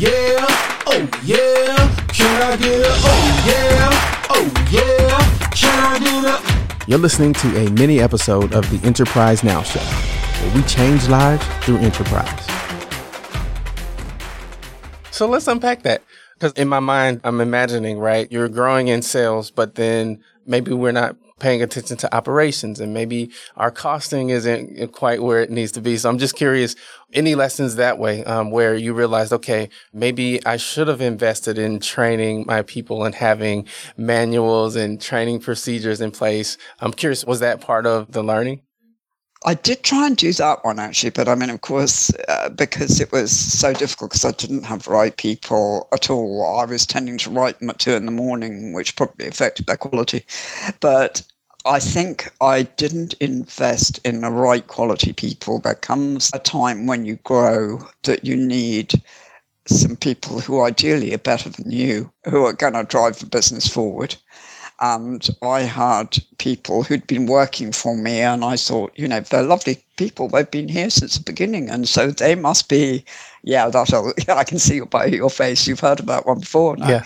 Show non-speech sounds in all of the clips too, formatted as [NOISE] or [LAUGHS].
Yeah, oh yeah, can I get a oh yeah, oh yeah, can I get a You're listening to a mini episode of the Enterprise Now Show, where we change lives through enterprise. So let's unpack that. Because in my mind, I'm imagining, right? You're growing in sales, but then maybe we're not paying attention to operations and maybe our costing isn't quite where it needs to be. So I'm just curious, any lessons that way um, where you realized, okay, maybe I should have invested in training my people and having manuals and training procedures in place. I'm curious, was that part of the learning? I did try and do that one actually, but I mean, of course, uh, because it was so difficult because I didn't have the right people at all. I was tending to write them at two in the morning, which probably affected their quality. But I think I didn't invest in the right quality people. There comes a time when you grow that you need some people who ideally are better than you, who are going to drive the business forward and I had people who'd been working for me, and I thought, you know, they're lovely people. They've been here since the beginning, and so they must be, yeah, that'll. [LAUGHS] Yeah, I can see by your face. You've heard about one before now. Yeah.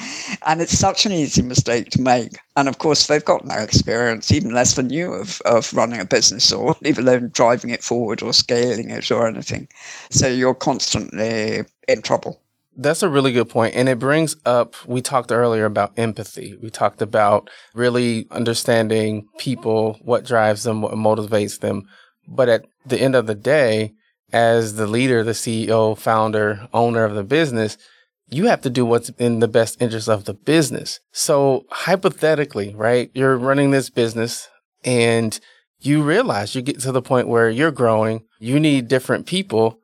And it's such an easy mistake to make. And of course, they've got no experience, even less than you, of, of running a business or [LAUGHS] even alone driving it forward or scaling it or anything. So you're constantly in trouble. That's a really good point. And it brings up, we talked earlier about empathy. We talked about really understanding people, what drives them, what motivates them. But at the end of the day, as the leader, the CEO, founder, owner of the business, you have to do what's in the best interest of the business. So hypothetically, right, you're running this business and you realize you get to the point where you're growing, you need different people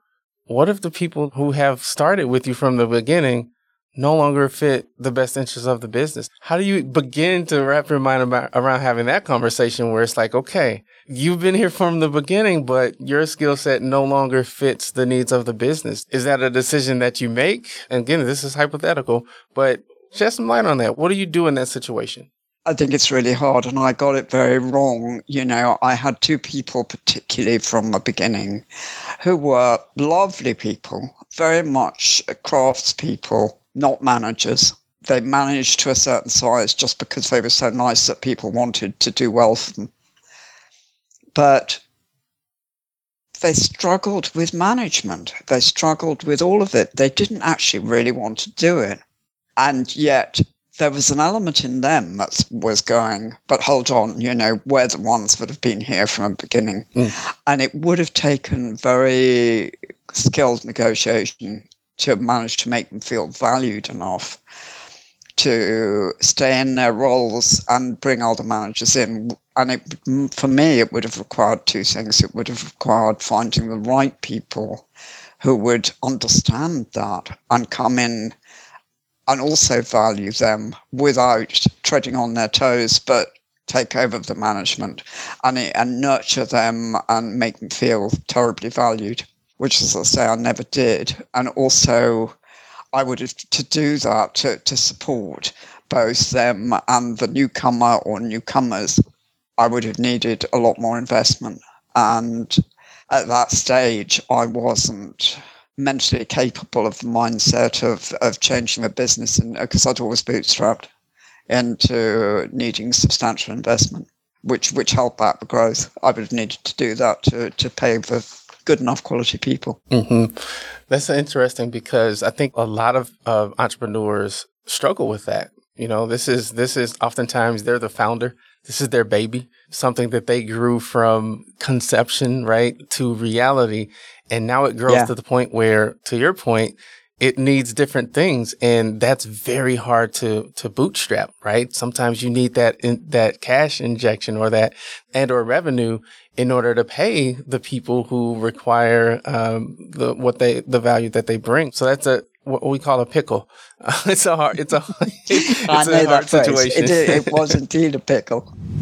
what if the people who have started with you from the beginning no longer fit the best interests of the business? How do you begin to wrap your mind about, around having that conversation where it's like, okay, you've been here from the beginning, but your skill set no longer fits the needs of the business? Is that a decision that you make? And again, this is hypothetical, but shed some light on that. What do you do in that situation? I think it's really hard, and I got it very wrong. You know, I had two people, particularly from the beginning, who were lovely people, very much craftspeople, not managers. They managed to a certain size just because they were so nice that people wanted to do well for them. But they struggled with management. They struggled with all of it. They didn't actually really want to do it. And yet there was an element in them that was going, but hold on, you know, we're the ones that have been here from the beginning. Mm. And it would have taken very skilled negotiation to manage to make them feel valued enough to stay in their roles and bring other managers in. And it, for me, it would have required two things. It would have required finding the right people who would understand that and come in and also value them without treading on their toes, but take over the management and, and nurture them and make them feel terribly valued, which, as I say, I never did. And also, I would have to do that to, to support both them and the newcomer or newcomers. I would have needed a lot more investment. And at that stage, I wasn't mentally capable of the mindset of, of changing a business and because I'd always bootstrapped into needing substantial investment, which which back the growth. I would have needed to do that to to pay for good enough quality people. Mm-hmm. That's interesting because I think a lot of uh, entrepreneurs struggle with that. You know, this is this is oftentimes they're the founder. This is their baby, something that they grew from conception, right, to reality. And now it grows yeah. to the point where, to your point, it needs different things and that's very hard to to bootstrap right? Sometimes you need that in, that cash injection or that and or revenue in order to pay the people who require um, the what they the value that they bring. So that's a what we call a pickle. [LAUGHS] It's a hard it's a [LAUGHS] it's I know hard that situation. It, it was indeed a pickle. [LAUGHS]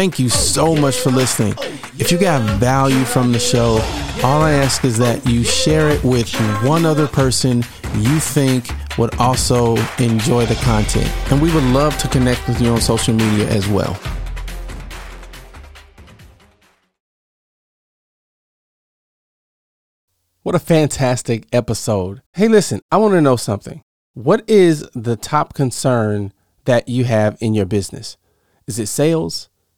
Thank you so much for listening. If you got value from the show, all I ask is that you share it with one other person you think would also enjoy the content. And we would love to connect with you on social media as well. What a fantastic episode. Hey, listen, I want to know something. What is the top concern that you have in your business? Is it sales?